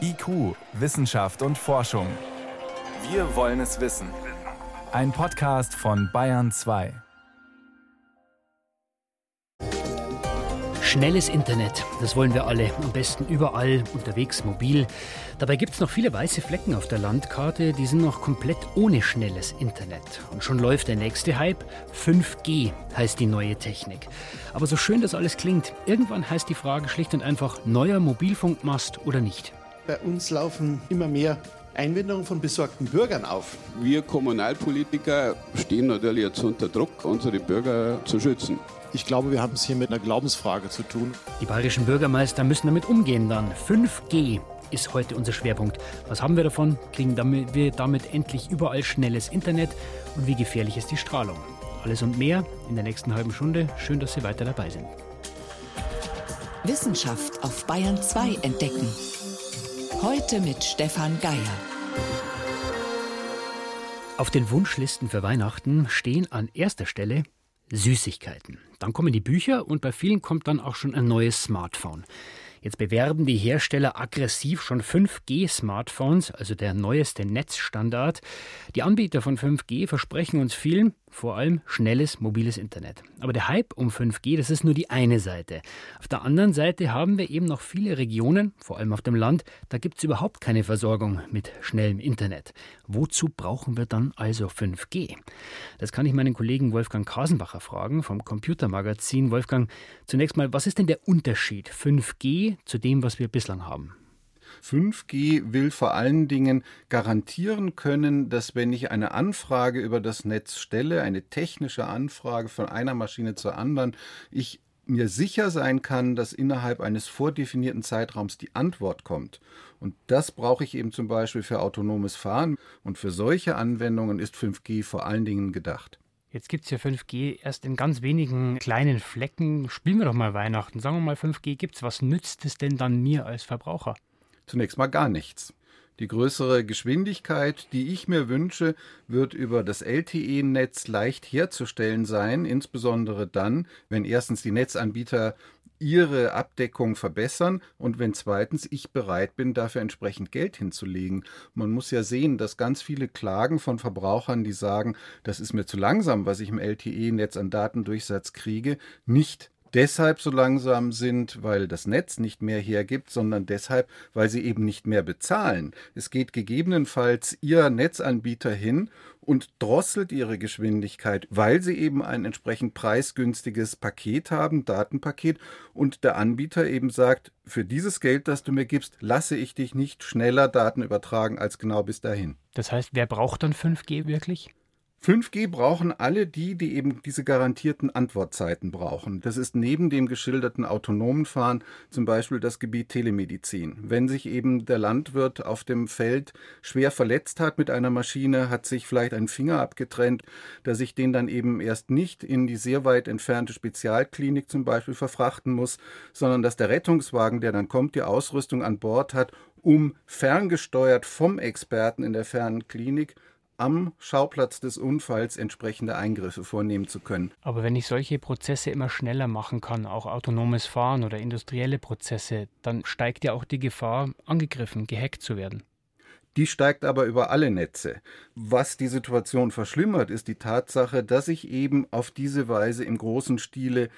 IQ, Wissenschaft und Forschung. Wir wollen es wissen. Ein Podcast von Bayern 2. Schnelles Internet, das wollen wir alle. Am besten überall, unterwegs, mobil. Dabei gibt es noch viele weiße Flecken auf der Landkarte, die sind noch komplett ohne schnelles Internet. Und schon läuft der nächste Hype. 5G heißt die neue Technik. Aber so schön das alles klingt, irgendwann heißt die Frage schlicht und einfach neuer Mobilfunkmast oder nicht. Bei uns laufen immer mehr Einwendungen von besorgten Bürgern auf. Wir Kommunalpolitiker stehen natürlich jetzt unter Druck, unsere Bürger zu schützen. Ich glaube, wir haben es hier mit einer Glaubensfrage zu tun. Die bayerischen Bürgermeister müssen damit umgehen dann. 5G ist heute unser Schwerpunkt. Was haben wir davon? Kriegen wir damit endlich überall schnelles Internet? Und wie gefährlich ist die Strahlung? Alles und mehr in der nächsten halben Stunde. Schön, dass Sie weiter dabei sind. Wissenschaft auf Bayern 2 entdecken. Heute mit Stefan Geier. Auf den Wunschlisten für Weihnachten stehen an erster Stelle Süßigkeiten. Dann kommen die Bücher und bei vielen kommt dann auch schon ein neues Smartphone. Jetzt bewerben die Hersteller aggressiv schon 5G-Smartphones, also der neueste Netzstandard. Die Anbieter von 5G versprechen uns vielen, vor allem schnelles mobiles Internet. Aber der Hype um 5G, das ist nur die eine Seite. Auf der anderen Seite haben wir eben noch viele Regionen, vor allem auf dem Land, da gibt es überhaupt keine Versorgung mit schnellem Internet. Wozu brauchen wir dann also 5G? Das kann ich meinen Kollegen Wolfgang Kasenbacher fragen vom Computermagazin. Wolfgang, zunächst mal, was ist denn der Unterschied 5G zu dem, was wir bislang haben? 5G will vor allen Dingen garantieren können, dass wenn ich eine Anfrage über das Netz stelle, eine technische Anfrage von einer Maschine zur anderen, ich mir sicher sein kann, dass innerhalb eines vordefinierten Zeitraums die Antwort kommt. Und das brauche ich eben zum Beispiel für autonomes Fahren. Und für solche Anwendungen ist 5G vor allen Dingen gedacht. Jetzt gibt es ja 5G erst in ganz wenigen kleinen Flecken. Spielen wir doch mal Weihnachten. Sagen wir mal, 5G gibt es. Was nützt es denn dann mir als Verbraucher? Zunächst mal gar nichts. Die größere Geschwindigkeit, die ich mir wünsche, wird über das LTE-Netz leicht herzustellen sein, insbesondere dann, wenn erstens die Netzanbieter ihre Abdeckung verbessern und wenn zweitens ich bereit bin, dafür entsprechend Geld hinzulegen. Man muss ja sehen, dass ganz viele Klagen von Verbrauchern, die sagen, das ist mir zu langsam, was ich im LTE-Netz an Datendurchsatz kriege, nicht deshalb so langsam sind, weil das Netz nicht mehr hergibt, sondern deshalb, weil sie eben nicht mehr bezahlen. Es geht gegebenenfalls Ihr Netzanbieter hin und drosselt ihre Geschwindigkeit, weil sie eben ein entsprechend preisgünstiges Paket haben, Datenpaket, und der Anbieter eben sagt, für dieses Geld, das du mir gibst, lasse ich dich nicht schneller Daten übertragen als genau bis dahin. Das heißt, wer braucht dann 5G wirklich? 5G brauchen alle die, die eben diese garantierten Antwortzeiten brauchen. Das ist neben dem geschilderten autonomen Fahren zum Beispiel das Gebiet Telemedizin. Wenn sich eben der Landwirt auf dem Feld schwer verletzt hat mit einer Maschine, hat sich vielleicht ein Finger abgetrennt, dass ich den dann eben erst nicht in die sehr weit entfernte Spezialklinik zum Beispiel verfrachten muss, sondern dass der Rettungswagen, der dann kommt, die Ausrüstung an Bord hat, um ferngesteuert vom Experten in der fernen Klinik am Schauplatz des Unfalls entsprechende Eingriffe vornehmen zu können. Aber wenn ich solche Prozesse immer schneller machen kann, auch autonomes Fahren oder industrielle Prozesse, dann steigt ja auch die Gefahr, angegriffen, gehackt zu werden. Die steigt aber über alle Netze. Was die Situation verschlimmert, ist die Tatsache, dass ich eben auf diese Weise im großen Stile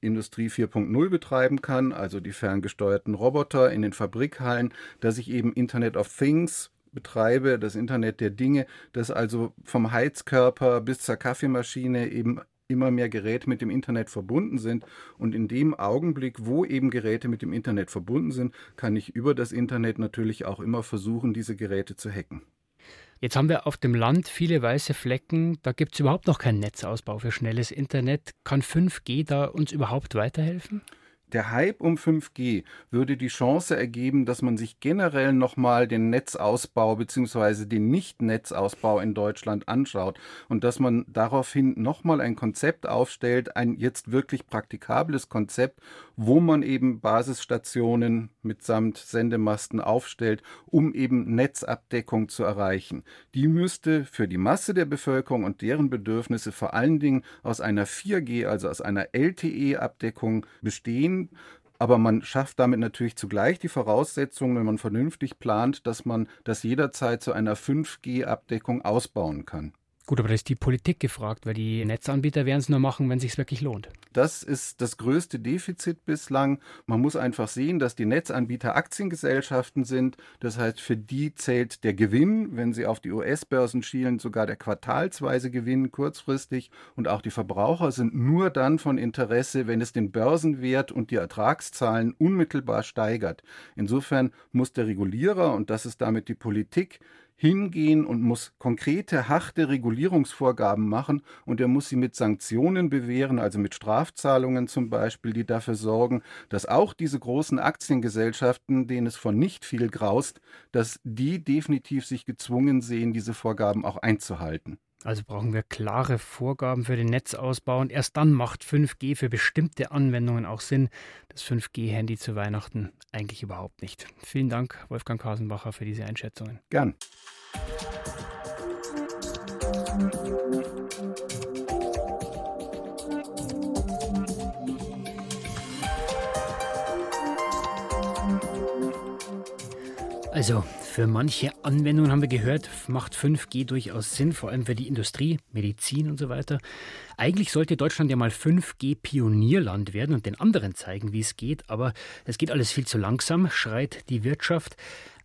Industrie 4.0 betreiben kann, also die ferngesteuerten Roboter in den Fabrikhallen, dass ich eben Internet of Things betreibe, das Internet der Dinge, dass also vom Heizkörper bis zur Kaffeemaschine eben immer mehr Geräte mit dem Internet verbunden sind. Und in dem Augenblick, wo eben Geräte mit dem Internet verbunden sind, kann ich über das Internet natürlich auch immer versuchen, diese Geräte zu hacken. Jetzt haben wir auf dem Land viele weiße Flecken. Da gibt es überhaupt noch keinen Netzausbau für schnelles Internet. Kann 5G da uns überhaupt weiterhelfen? Der Hype um 5G würde die Chance ergeben, dass man sich generell nochmal den Netzausbau bzw. den Nicht-Netzausbau in Deutschland anschaut und dass man daraufhin nochmal ein Konzept aufstellt, ein jetzt wirklich praktikables Konzept, wo man eben Basisstationen mitsamt Sendemasten aufstellt, um eben Netzabdeckung zu erreichen. Die müsste für die Masse der Bevölkerung und deren Bedürfnisse vor allen Dingen aus einer 4G, also aus einer LTE-Abdeckung bestehen Aber man schafft damit natürlich zugleich die Voraussetzungen, wenn man vernünftig plant, dass man das jederzeit zu einer 5G-Abdeckung ausbauen kann. Gut, aber da ist die Politik gefragt, weil die Netzanbieter werden es nur machen, wenn es sich wirklich lohnt. Das ist das größte Defizit bislang. Man muss einfach sehen, dass die Netzanbieter Aktiengesellschaften sind. Das heißt, für die zählt der Gewinn, wenn sie auf die US-Börsen schielen, sogar der quartalsweise Gewinn kurzfristig. Und auch die Verbraucher sind nur dann von Interesse, wenn es den Börsenwert und die Ertragszahlen unmittelbar steigert. Insofern muss der Regulierer, und das ist damit die Politik, hingehen und muss konkrete, harte Regulierungsvorgaben machen und er muss sie mit Sanktionen bewähren, also mit Strafzahlungen zum Beispiel, die dafür sorgen, dass auch diese großen Aktiengesellschaften, denen es von nicht viel graust, dass die definitiv sich gezwungen sehen, diese Vorgaben auch einzuhalten. Also brauchen wir klare Vorgaben für den Netzausbau und erst dann macht 5G für bestimmte Anwendungen auch Sinn. Das 5G-Handy zu Weihnachten eigentlich überhaupt nicht. Vielen Dank, Wolfgang Kasenbacher, für diese Einschätzungen. Gern. Also für manche Anwendungen haben wir gehört, macht 5G durchaus Sinn, vor allem für die Industrie, Medizin und so weiter. Eigentlich sollte Deutschland ja mal 5G-Pionierland werden und den anderen zeigen, wie es geht, aber es geht alles viel zu langsam, schreit die Wirtschaft.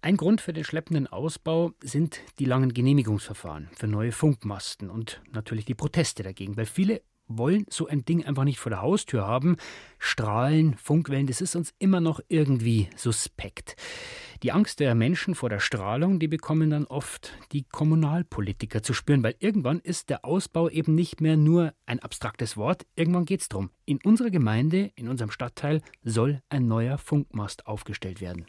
Ein Grund für den schleppenden Ausbau sind die langen Genehmigungsverfahren für neue Funkmasten und natürlich die Proteste dagegen, weil viele wollen so ein Ding einfach nicht vor der Haustür haben. Strahlen, Funkwellen, das ist uns immer noch irgendwie suspekt. Die Angst der Menschen vor der Strahlung, die bekommen dann oft die Kommunalpolitiker zu spüren, weil irgendwann ist der Ausbau eben nicht mehr nur ein abstraktes Wort, irgendwann geht es darum. In unserer Gemeinde, in unserem Stadtteil soll ein neuer Funkmast aufgestellt werden.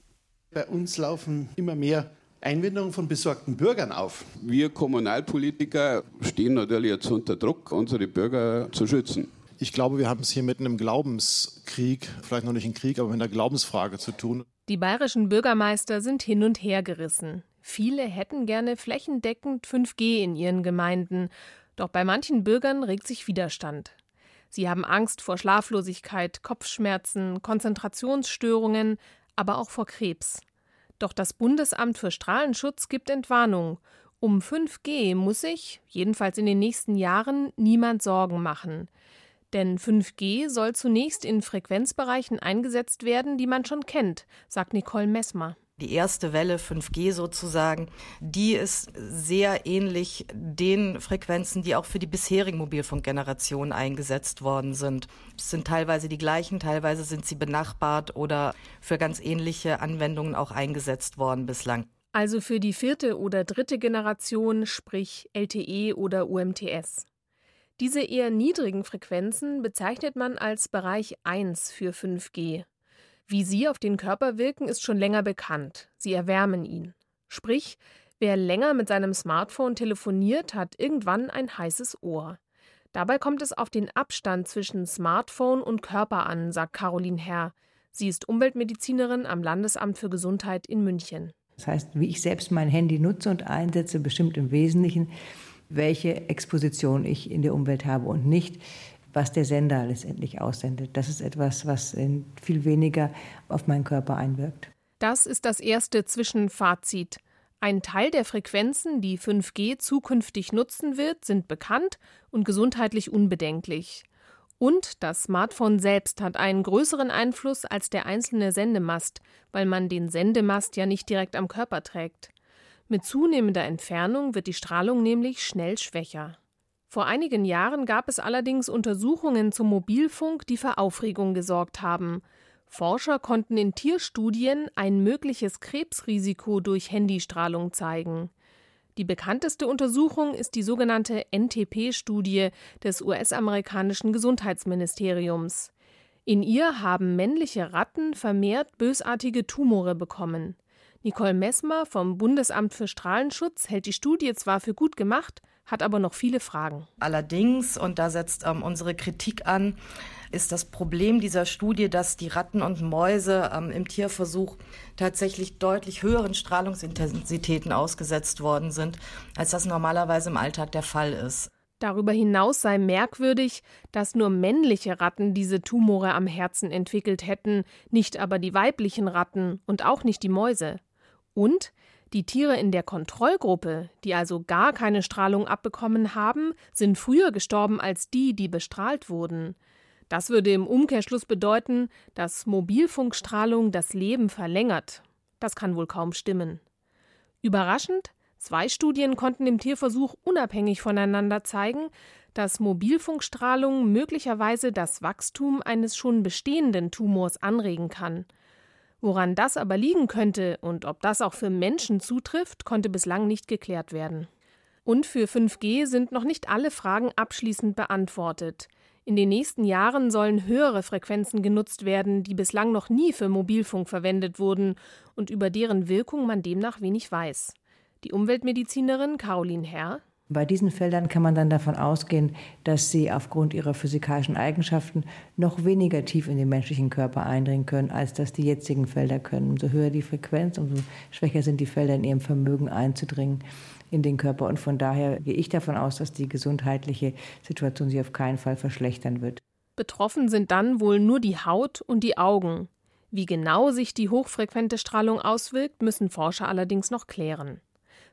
Bei uns laufen immer mehr Einwendungen von besorgten Bürgern auf. Wir Kommunalpolitiker stehen natürlich jetzt unter Druck, unsere Bürger zu schützen. Ich glaube, wir haben es hier mit einem Glaubenskrieg, vielleicht noch nicht ein Krieg, aber mit einer Glaubensfrage zu tun. Die bayerischen Bürgermeister sind hin und her gerissen. Viele hätten gerne flächendeckend 5G in ihren Gemeinden, doch bei manchen Bürgern regt sich Widerstand. Sie haben Angst vor Schlaflosigkeit, Kopfschmerzen, Konzentrationsstörungen, aber auch vor Krebs. Doch das Bundesamt für Strahlenschutz gibt Entwarnung. Um 5G muss sich, jedenfalls in den nächsten Jahren, niemand Sorgen machen. Denn 5G soll zunächst in Frequenzbereichen eingesetzt werden, die man schon kennt, sagt Nicole Messmer. Die erste Welle 5G sozusagen, die ist sehr ähnlich den Frequenzen, die auch für die bisherigen Mobilfunkgenerationen eingesetzt worden sind. Es sind teilweise die gleichen, teilweise sind sie benachbart oder für ganz ähnliche Anwendungen auch eingesetzt worden bislang. Also für die vierte oder dritte Generation, sprich LTE oder UMTS. Diese eher niedrigen Frequenzen bezeichnet man als Bereich 1 für 5G. Wie sie auf den Körper wirken, ist schon länger bekannt. Sie erwärmen ihn. Sprich, wer länger mit seinem Smartphone telefoniert, hat irgendwann ein heißes Ohr. Dabei kommt es auf den Abstand zwischen Smartphone und Körper an, sagt Caroline Herr. Sie ist Umweltmedizinerin am Landesamt für Gesundheit in München. Das heißt, wie ich selbst mein Handy nutze und einsetze, bestimmt im Wesentlichen, welche Exposition ich in der Umwelt habe und nicht, was der Sender letztendlich aussendet. Das ist etwas, was viel weniger auf meinen Körper einwirkt. Das ist das erste Zwischenfazit. Ein Teil der Frequenzen, die 5G zukünftig nutzen wird, sind bekannt und gesundheitlich unbedenklich. Und das Smartphone selbst hat einen größeren Einfluss als der einzelne Sendemast, weil man den Sendemast ja nicht direkt am Körper trägt. Mit zunehmender Entfernung wird die Strahlung nämlich schnell schwächer. Vor einigen Jahren gab es allerdings Untersuchungen zum Mobilfunk, die für Aufregung gesorgt haben. Forscher konnten in Tierstudien ein mögliches Krebsrisiko durch Handystrahlung zeigen. Die bekannteste Untersuchung ist die sogenannte NTP-Studie des US-amerikanischen Gesundheitsministeriums. In ihr haben männliche Ratten vermehrt bösartige Tumore bekommen. Nicole Messmer vom Bundesamt für Strahlenschutz hält die Studie zwar für gut gemacht, hat aber noch viele Fragen. Allerdings, und da setzt ähm, unsere Kritik an, ist das Problem dieser Studie, dass die Ratten und Mäuse ähm, im Tierversuch tatsächlich deutlich höheren Strahlungsintensitäten ausgesetzt worden sind, als das normalerweise im Alltag der Fall ist. Darüber hinaus sei merkwürdig, dass nur männliche Ratten diese Tumore am Herzen entwickelt hätten, nicht aber die weiblichen Ratten und auch nicht die Mäuse. Und die Tiere in der Kontrollgruppe, die also gar keine Strahlung abbekommen haben, sind früher gestorben als die, die bestrahlt wurden. Das würde im Umkehrschluss bedeuten, dass Mobilfunkstrahlung das Leben verlängert. Das kann wohl kaum stimmen. Überraschend, zwei Studien konnten im Tierversuch unabhängig voneinander zeigen, dass Mobilfunkstrahlung möglicherweise das Wachstum eines schon bestehenden Tumors anregen kann. Woran das aber liegen könnte und ob das auch für Menschen zutrifft, konnte bislang nicht geklärt werden. Und für 5G sind noch nicht alle Fragen abschließend beantwortet. In den nächsten Jahren sollen höhere Frequenzen genutzt werden, die bislang noch nie für Mobilfunk verwendet wurden und über deren Wirkung man demnach wenig weiß. Die Umweltmedizinerin Caroline Herr bei diesen Feldern kann man dann davon ausgehen, dass sie aufgrund ihrer physikalischen Eigenschaften noch weniger tief in den menschlichen Körper eindringen können, als das die jetzigen Felder können. Umso höher die Frequenz, umso schwächer sind die Felder in ihrem Vermögen einzudringen in den Körper. Und von daher gehe ich davon aus, dass die gesundheitliche Situation sich auf keinen Fall verschlechtern wird. Betroffen sind dann wohl nur die Haut und die Augen. Wie genau sich die hochfrequente Strahlung auswirkt, müssen Forscher allerdings noch klären.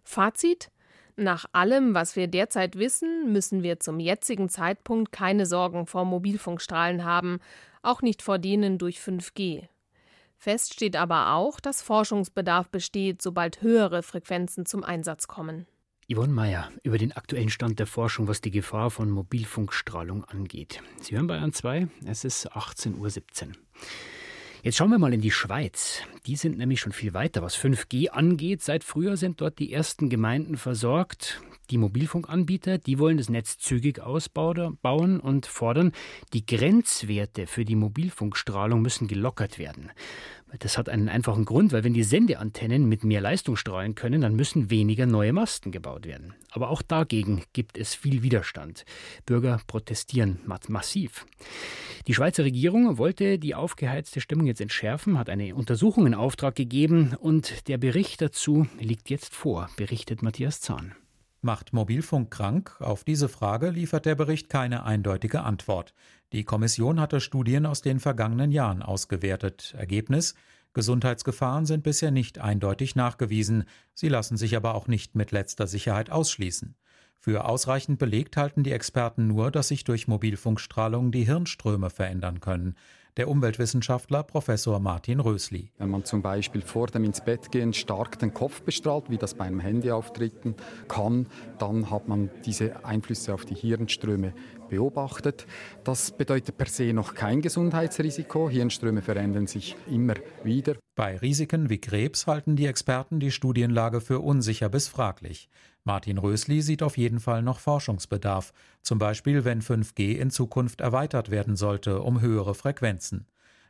Fazit nach allem, was wir derzeit wissen, müssen wir zum jetzigen Zeitpunkt keine Sorgen vor Mobilfunkstrahlen haben, auch nicht vor denen durch 5G. Fest steht aber auch, dass Forschungsbedarf besteht, sobald höhere Frequenzen zum Einsatz kommen. Yvonne Meyer über den aktuellen Stand der Forschung, was die Gefahr von Mobilfunkstrahlung angeht. Sie hören Bayern 2, es ist 18.17 Uhr. Jetzt schauen wir mal in die Schweiz. Die sind nämlich schon viel weiter, was 5G angeht. Seit früher sind dort die ersten Gemeinden versorgt. Die Mobilfunkanbieter, die wollen das Netz zügig ausbauen und fordern, die Grenzwerte für die Mobilfunkstrahlung müssen gelockert werden. Das hat einen einfachen Grund, weil wenn die Sendeantennen mit mehr Leistung strahlen können, dann müssen weniger neue Masten gebaut werden. Aber auch dagegen gibt es viel Widerstand. Bürger protestieren massiv. Die Schweizer Regierung wollte die aufgeheizte Stimmung jetzt entschärfen, hat eine Untersuchung in Auftrag gegeben und der Bericht dazu liegt jetzt vor, berichtet Matthias Zahn. Macht Mobilfunk krank? Auf diese Frage liefert der Bericht keine eindeutige Antwort. Die Kommission hatte Studien aus den vergangenen Jahren ausgewertet. Ergebnis Gesundheitsgefahren sind bisher nicht eindeutig nachgewiesen, sie lassen sich aber auch nicht mit letzter Sicherheit ausschließen. Für ausreichend belegt halten die Experten nur, dass sich durch Mobilfunkstrahlung die Hirnströme verändern können der Umweltwissenschaftler Professor Martin Rösli. Wenn man zum Beispiel vor dem ins Bett gehen stark den Kopf bestrahlt, wie das beim Handy auftreten kann, dann hat man diese Einflüsse auf die Hirnströme beobachtet. Das bedeutet per se noch kein Gesundheitsrisiko. Hirnströme verändern sich immer wieder. Bei Risiken wie Krebs halten die Experten die Studienlage für unsicher bis fraglich. Martin Rösli sieht auf jeden Fall noch Forschungsbedarf, zum Beispiel wenn 5G in Zukunft erweitert werden sollte um höhere Frequenzen.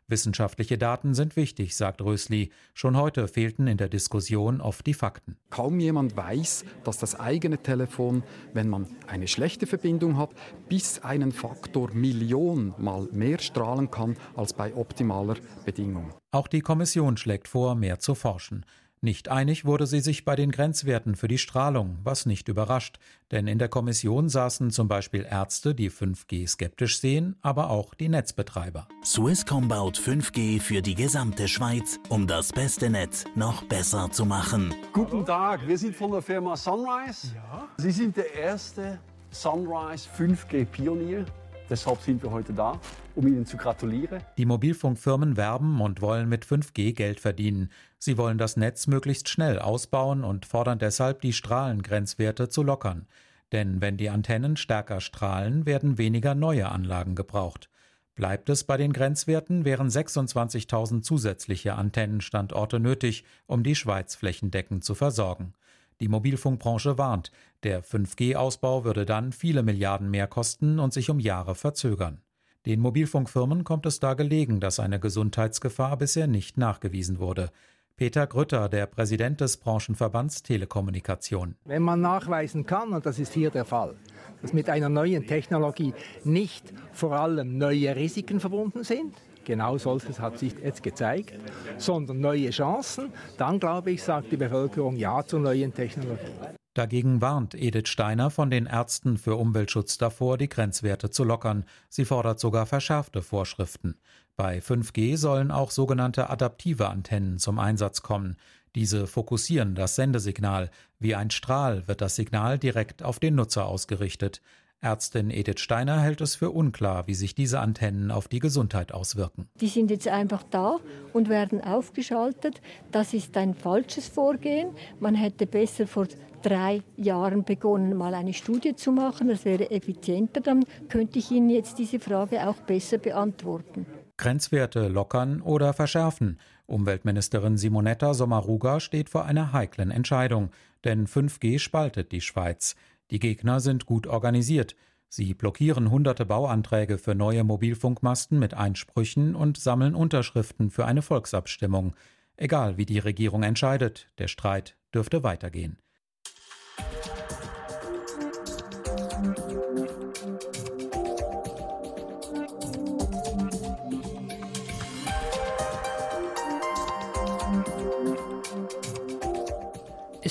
Wissenschaftliche Daten sind wichtig, sagt Rösli. Schon heute fehlten in der Diskussion oft die Fakten. Kaum jemand weiß, dass das eigene Telefon, wenn man eine schlechte Verbindung hat, bis einen Faktor Million mal mehr strahlen kann als bei optimaler Bedingung. Auch die Kommission schlägt vor, mehr zu forschen. Nicht einig wurde sie sich bei den Grenzwerten für die Strahlung, was nicht überrascht, denn in der Kommission saßen zum Beispiel Ärzte, die 5G skeptisch sehen, aber auch die Netzbetreiber. Swisscom baut 5G für die gesamte Schweiz, um das beste Netz noch besser zu machen. Guten Tag, wir sind von der Firma Sunrise. Ja? Sie sind der erste Sunrise 5G-Pionier. Deshalb sind wir heute da, um Ihnen zu gratulieren. Die Mobilfunkfirmen werben und wollen mit 5G Geld verdienen. Sie wollen das Netz möglichst schnell ausbauen und fordern deshalb, die Strahlengrenzwerte zu lockern. Denn wenn die Antennen stärker strahlen, werden weniger neue Anlagen gebraucht. Bleibt es bei den Grenzwerten, wären 26.000 zusätzliche Antennenstandorte nötig, um die Schweiz flächendeckend zu versorgen. Die Mobilfunkbranche warnt, der 5G-Ausbau würde dann viele Milliarden mehr kosten und sich um Jahre verzögern. Den Mobilfunkfirmen kommt es da gelegen, dass eine Gesundheitsgefahr bisher nicht nachgewiesen wurde. Peter Grütter, der Präsident des Branchenverbands Telekommunikation. Wenn man nachweisen kann, und das ist hier der Fall, dass mit einer neuen Technologie nicht vor allem neue Risiken verbunden sind, genau solches hat sich jetzt gezeigt, sondern neue Chancen, dann glaube ich, sagt die Bevölkerung Ja zu neuen Technologien. Dagegen warnt Edith Steiner von den Ärzten für Umweltschutz davor, die Grenzwerte zu lockern. Sie fordert sogar verschärfte Vorschriften. Bei 5G sollen auch sogenannte adaptive Antennen zum Einsatz kommen. Diese fokussieren das Sendesignal. Wie ein Strahl wird das Signal direkt auf den Nutzer ausgerichtet. Ärztin Edith Steiner hält es für unklar, wie sich diese Antennen auf die Gesundheit auswirken. Die sind jetzt einfach da und werden aufgeschaltet. Das ist ein falsches Vorgehen. Man hätte besser vor drei Jahren begonnen, mal eine Studie zu machen. Das wäre effizienter. Dann könnte ich Ihnen jetzt diese Frage auch besser beantworten. Grenzwerte lockern oder verschärfen. Umweltministerin Simonetta Sommaruga steht vor einer heiklen Entscheidung, denn 5G spaltet die Schweiz. Die Gegner sind gut organisiert. Sie blockieren hunderte Bauanträge für neue Mobilfunkmasten mit Einsprüchen und sammeln Unterschriften für eine Volksabstimmung. Egal wie die Regierung entscheidet, der Streit dürfte weitergehen.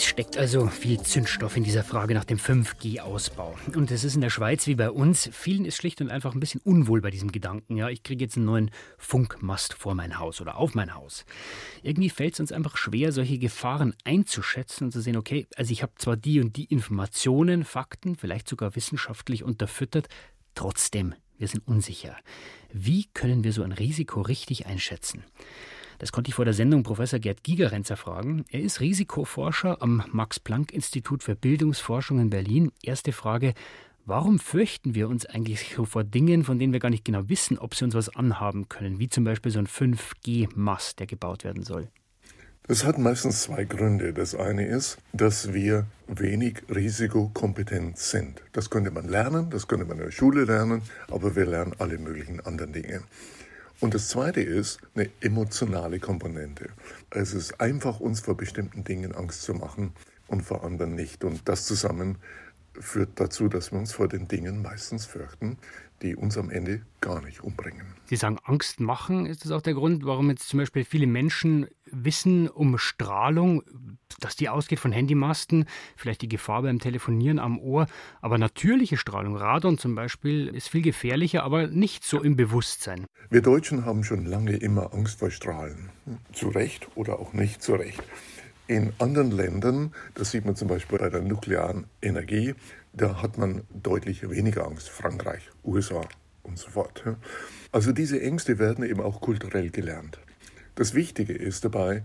Es steckt also viel Zündstoff in dieser Frage nach dem 5G-Ausbau. Und es ist in der Schweiz wie bei uns. Vielen ist schlicht und einfach ein bisschen unwohl bei diesem Gedanken. Ja, ich kriege jetzt einen neuen Funkmast vor mein Haus oder auf mein Haus. Irgendwie fällt es uns einfach schwer, solche Gefahren einzuschätzen und zu sehen, okay, also ich habe zwar die und die Informationen, Fakten, vielleicht sogar wissenschaftlich unterfüttert, trotzdem, wir sind unsicher. Wie können wir so ein Risiko richtig einschätzen? Das konnte ich vor der Sendung Professor Gerd Gigerenzer fragen. Er ist Risikoforscher am Max-Planck-Institut für Bildungsforschung in Berlin. Erste Frage. Warum fürchten wir uns eigentlich so vor Dingen, von denen wir gar nicht genau wissen, ob sie uns was anhaben können, wie zum Beispiel so ein 5G-Mast, der gebaut werden soll? Das hat meistens zwei Gründe. Das eine ist, dass wir wenig risikokompetent sind. Das könnte man lernen, das könnte man in der Schule lernen, aber wir lernen alle möglichen anderen Dinge. Und das Zweite ist eine emotionale Komponente. Es ist einfach, uns vor bestimmten Dingen Angst zu machen und vor anderen nicht. Und das zusammen führt dazu, dass wir uns vor den Dingen meistens fürchten, die uns am Ende gar nicht umbringen. Sie sagen Angst machen. Ist das auch der Grund, warum jetzt zum Beispiel viele Menschen wissen um Strahlung, dass die ausgeht von Handymasten, vielleicht die Gefahr beim Telefonieren am Ohr, aber natürliche Strahlung, Radon zum Beispiel, ist viel gefährlicher, aber nicht so im Bewusstsein. Wir Deutschen haben schon lange immer Angst vor Strahlen. Zu Recht oder auch nicht zu Recht. In anderen Ländern, das sieht man zum Beispiel bei der nuklearen Energie, da hat man deutlich weniger Angst. Frankreich, USA und so fort. Also diese Ängste werden eben auch kulturell gelernt. Das Wichtige ist dabei,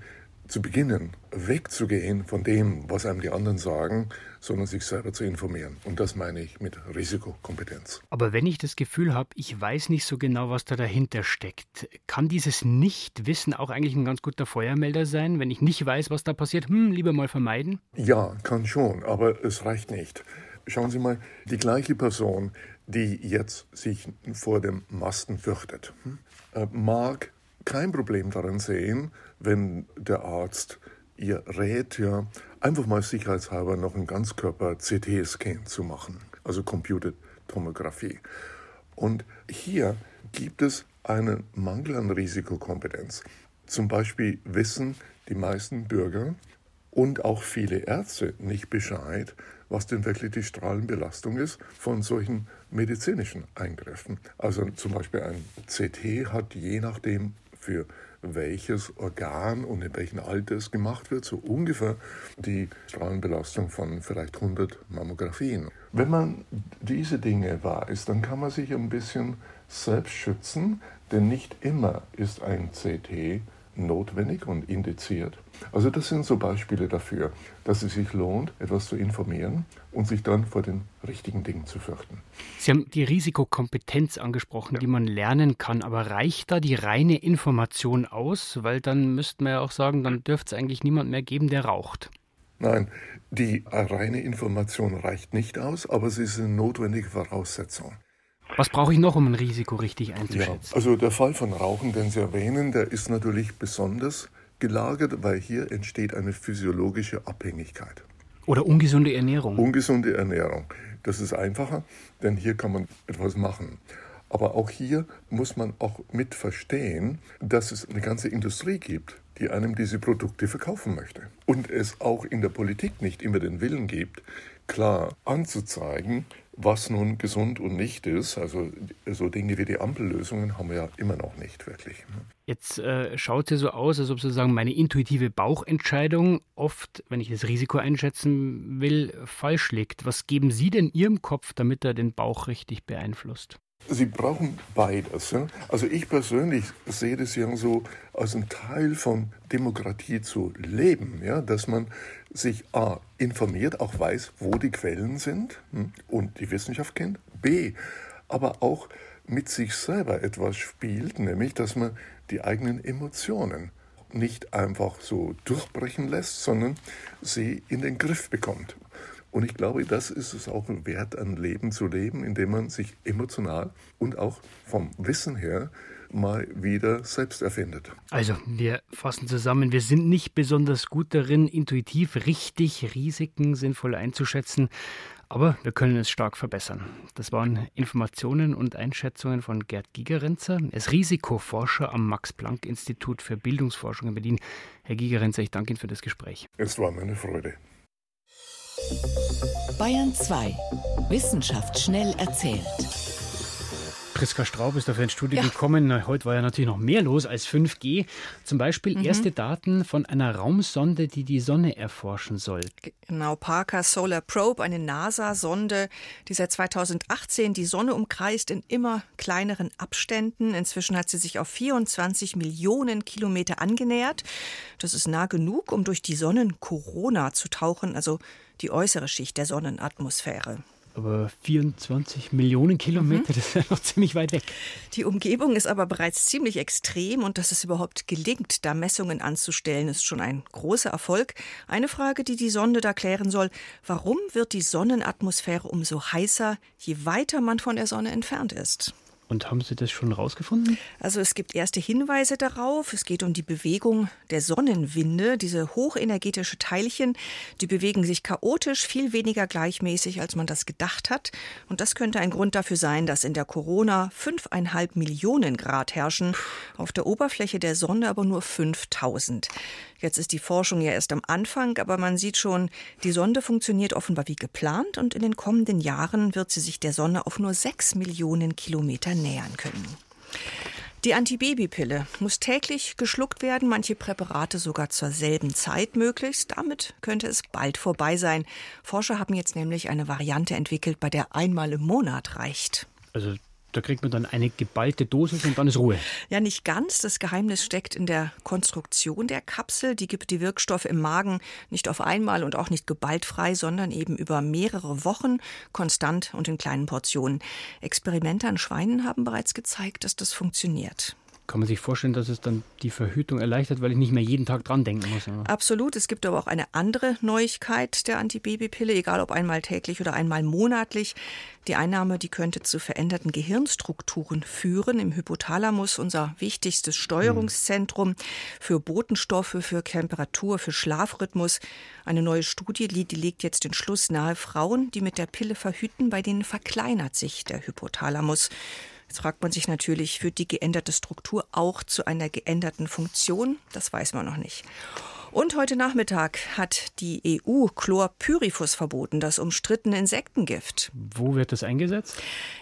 zu beginnen, wegzugehen von dem, was einem die anderen sagen, sondern sich selber zu informieren. Und das meine ich mit Risikokompetenz. Aber wenn ich das Gefühl habe, ich weiß nicht so genau, was da dahinter steckt, kann dieses Nichtwissen auch eigentlich ein ganz guter Feuermelder sein? Wenn ich nicht weiß, was da passiert, hm, lieber mal vermeiden? Ja, kann schon, aber es reicht nicht. Schauen Sie mal, die gleiche Person, die jetzt sich vor dem Masten fürchtet, hm, äh, mag kein Problem darin sehen, wenn der Arzt ihr rät, ja, einfach mal sicherheitshalber noch einen Ganzkörper-CT-Scan zu machen, also Computertomographie. Und hier gibt es einen Mangel an Risikokompetenz. Zum Beispiel wissen die meisten Bürger und auch viele Ärzte nicht Bescheid, was denn wirklich die Strahlenbelastung ist von solchen medizinischen Eingriffen. Also zum Beispiel ein CT hat je nachdem für welches Organ und in welchem Alter es gemacht wird, so ungefähr die Strahlenbelastung von vielleicht 100 Mammografien. Wenn man diese Dinge weiß, dann kann man sich ein bisschen selbst schützen, denn nicht immer ist ein CT notwendig und indiziert. Also das sind so Beispiele dafür, dass es sich lohnt, etwas zu informieren und sich dann vor den richtigen Dingen zu fürchten. Sie haben die Risikokompetenz angesprochen, ja. die man lernen kann, aber reicht da die reine Information aus? Weil dann müsste man ja auch sagen, dann dürfte es eigentlich niemand mehr geben, der raucht. Nein, die reine Information reicht nicht aus, aber sie ist eine notwendige Voraussetzung. Was brauche ich noch, um ein Risiko richtig einzuschätzen? Ja, also der Fall von Rauchen, den Sie erwähnen, der ist natürlich besonders gelagert, weil hier entsteht eine physiologische Abhängigkeit. Oder ungesunde Ernährung. Ungesunde Ernährung. Das ist einfacher, denn hier kann man etwas machen. Aber auch hier muss man auch mit verstehen, dass es eine ganze Industrie gibt, die einem diese Produkte verkaufen möchte. Und es auch in der Politik nicht immer den Willen gibt, klar anzuzeigen, was nun gesund und nicht ist. Also so Dinge wie die Ampellösungen haben wir ja immer noch nicht wirklich. Jetzt äh, schaut es ja so aus, als ob sozusagen meine intuitive Bauchentscheidung oft, wenn ich das Risiko einschätzen will, falsch liegt. Was geben Sie denn Ihrem Kopf, damit er den Bauch richtig beeinflusst? Sie brauchen beides. Ja? Also ich persönlich sehe das ja so als ein Teil von Demokratie zu leben, ja? dass man sich A informiert, auch weiß, wo die Quellen sind hm, und die Wissenschaft kennt, B aber auch mit sich selber etwas spielt, nämlich dass man die eigenen Emotionen nicht einfach so durchbrechen lässt, sondern sie in den Griff bekommt. Und ich glaube, das ist es auch wert, ein Leben zu leben, indem man sich emotional und auch vom Wissen her mal wieder selbst erfindet. Also, wir fassen zusammen, wir sind nicht besonders gut darin, intuitiv richtig Risiken sinnvoll einzuschätzen, aber wir können es stark verbessern. Das waren Informationen und Einschätzungen von Gerd Gigerenzer. Er ist Risikoforscher am Max-Planck-Institut für Bildungsforschung in Berlin. Herr Gigerenzer, ich danke Ihnen für das Gespräch. Es war meine Freude. Bayern 2. Wissenschaft schnell erzählt. Priska Straub ist dafür ins Studio ja. gekommen. Heute war ja natürlich noch mehr los als 5G. Zum Beispiel mhm. erste Daten von einer Raumsonde, die die Sonne erforschen soll. Genau, Parker Solar Probe, eine NASA-Sonde, die seit 2018 die Sonne umkreist in immer kleineren Abständen. Inzwischen hat sie sich auf 24 Millionen Kilometer angenähert. Das ist nah genug, um durch die Sonnenkorona zu tauchen, also die äußere Schicht der Sonnenatmosphäre. Aber 24 Millionen Kilometer, mhm. das ist ja noch ziemlich weit weg. Die Umgebung ist aber bereits ziemlich extrem und dass es überhaupt gelingt, da Messungen anzustellen, ist schon ein großer Erfolg. Eine Frage, die die Sonde da klären soll, warum wird die Sonnenatmosphäre umso heißer, je weiter man von der Sonne entfernt ist? Und haben Sie das schon rausgefunden? Also es gibt erste Hinweise darauf. Es geht um die Bewegung der Sonnenwinde. Diese hochenergetische Teilchen, die bewegen sich chaotisch, viel weniger gleichmäßig, als man das gedacht hat. Und das könnte ein Grund dafür sein, dass in der Corona fünfeinhalb Millionen Grad herrschen, auf der Oberfläche der Sonne aber nur 5000. Jetzt ist die Forschung ja erst am Anfang, aber man sieht schon, die Sonde funktioniert offenbar wie geplant und in den kommenden Jahren wird sie sich der Sonne auf nur sechs Millionen Kilometer nähern können. Die Antibabypille muss täglich geschluckt werden, manche Präparate sogar zur selben Zeit möglichst. Damit könnte es bald vorbei sein. Forscher haben jetzt nämlich eine Variante entwickelt, bei der einmal im Monat reicht. Also da kriegt man dann eine geballte Dosis und dann ist Ruhe. Ja, nicht ganz. Das Geheimnis steckt in der Konstruktion der Kapsel. Die gibt die Wirkstoffe im Magen nicht auf einmal und auch nicht geballt frei, sondern eben über mehrere Wochen konstant und in kleinen Portionen. Experimente an Schweinen haben bereits gezeigt, dass das funktioniert. Kann man sich vorstellen, dass es dann die Verhütung erleichtert, weil ich nicht mehr jeden Tag dran denken muss? Oder? Absolut. Es gibt aber auch eine andere Neuigkeit der Antibabypille, egal ob einmal täglich oder einmal monatlich. Die Einnahme, die könnte zu veränderten Gehirnstrukturen führen. Im Hypothalamus, unser wichtigstes Steuerungszentrum für Botenstoffe, für Temperatur, für Schlafrhythmus. Eine neue Studie, die legt jetzt den Schluss nahe, Frauen, die mit der Pille verhüten, bei denen verkleinert sich der Hypothalamus. Jetzt fragt man sich natürlich, führt die geänderte Struktur auch zu einer geänderten Funktion? Das weiß man noch nicht. Und heute Nachmittag hat die EU Chlorpyrifos verboten, das umstrittene Insektengift. Wo wird das eingesetzt?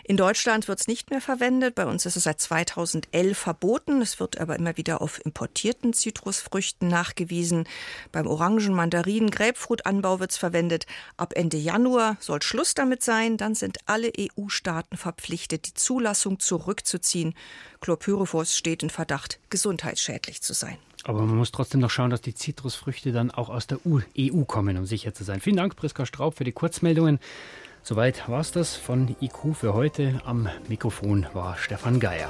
In Deutschland wird es nicht mehr verwendet. Bei uns ist es seit 2011 verboten. Es wird aber immer wieder auf importierten Zitrusfrüchten nachgewiesen. Beim Orangen-, Mandarinen-, Grapefruitanbau wird es verwendet. Ab Ende Januar soll Schluss damit sein. Dann sind alle EU-Staaten verpflichtet, die Zulassung zurückzuziehen. Chlorpyrifos steht in Verdacht, gesundheitsschädlich zu sein. Aber man muss trotzdem noch schauen, dass die Zitrusfrüchte dann auch aus der EU kommen, um sicher zu sein. Vielen Dank, Priska Straub, für die Kurzmeldungen. Soweit war es das von IQ für heute. Am Mikrofon war Stefan Geier.